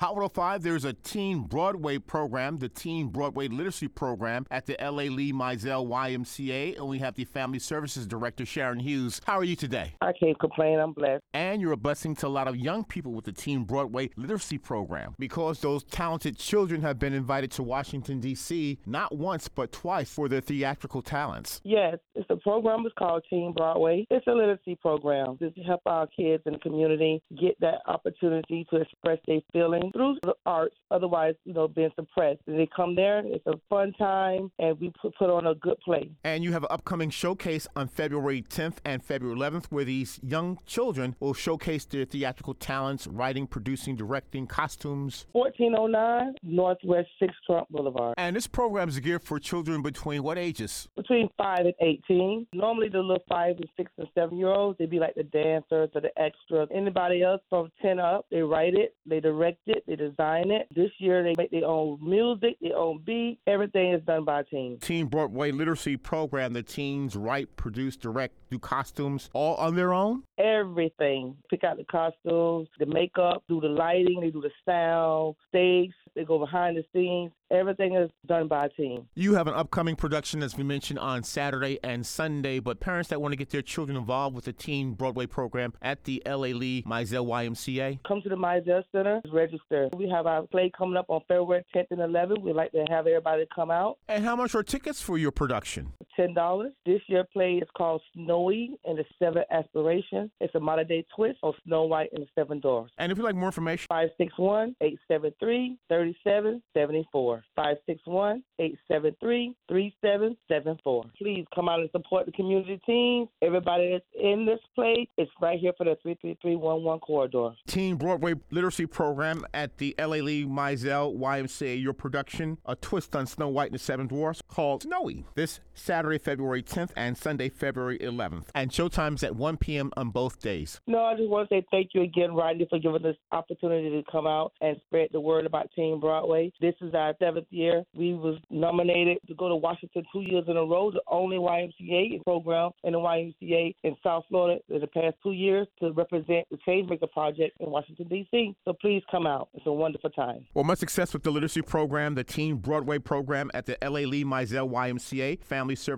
Hot 105, there's a teen Broadway program, the Teen Broadway Literacy Program at the L.A. Lee Mizell YMCA, and we have the Family Services Director, Sharon Hughes. How are you today? I can't complain. I'm blessed. And you're a blessing to a lot of young people with the Teen Broadway Literacy Program because those talented children have been invited to Washington, D.C., not once, but twice for their theatrical talents. Yes, the program is called Teen Broadway. It's a literacy program to help our kids in the community get that opportunity to express their feelings through the arts, otherwise, you know, being suppressed. And they come there, it's a fun time, and we put, put on a good play. And you have an upcoming showcase on February 10th and February 11th where these young children will showcase their theatrical talents, writing, producing, directing, costumes. 1409 Northwest 6 Trump Boulevard. And this program is geared for children between what ages? Between 5 and 18. Normally, the little 5 and 6 and 7 year olds, they'd be like the dancers or the extras. Anybody else from 10 up, they write it, they direct it, they design it. This year, they make their own music, their own beat. Everything is done by a team. Teen Broadway Literacy Program, the teens write, produce, direct, do costumes all on their own? Everything. Pick out the costumes, the makeup, do the lighting, they do the sound, stage, they go behind the scenes. Everything is done by a team. You have an upcoming production, as we mentioned, on Saturday and Sunday, but parents that want to get their children involved with the Teen Broadway program at the L.A. Lee Mizell YMCA. Come to the Mizell Center, register. We have our play coming up on February 10th and 11th. We'd like to have everybody come out. And how much are tickets for your production? $10. This year play is called Snowy and the Seven Aspirations. It's a modern day twist on Snow White and the Seven Dwarfs. And if you'd like more information, 561 873 3774. 561 873 3774. Please come out and support the community teams. Everybody that's in this play is right here for the 33311 corridor. Teen Broadway Literacy Program at the L.A. Lee Mizell YMCA. Your production, A Twist on Snow White and the Seven Dwarfs, called Snowy. This Saturday, February 10th and Sunday, February 11th. And showtimes at 1 p.m. on both days. No, I just want to say thank you again, Rodney, for giving us opportunity to come out and spread the word about Team Broadway. This is our seventh year. We was nominated to go to Washington two years in a row, the only YMCA program in the YMCA in South Florida in the past two years to represent the Changemaker Project in Washington, D.C. So please come out. It's a wonderful time. Well, much success with the literacy program, the Teen Broadway program at the L.A. Lee Mizell YMCA. Family Service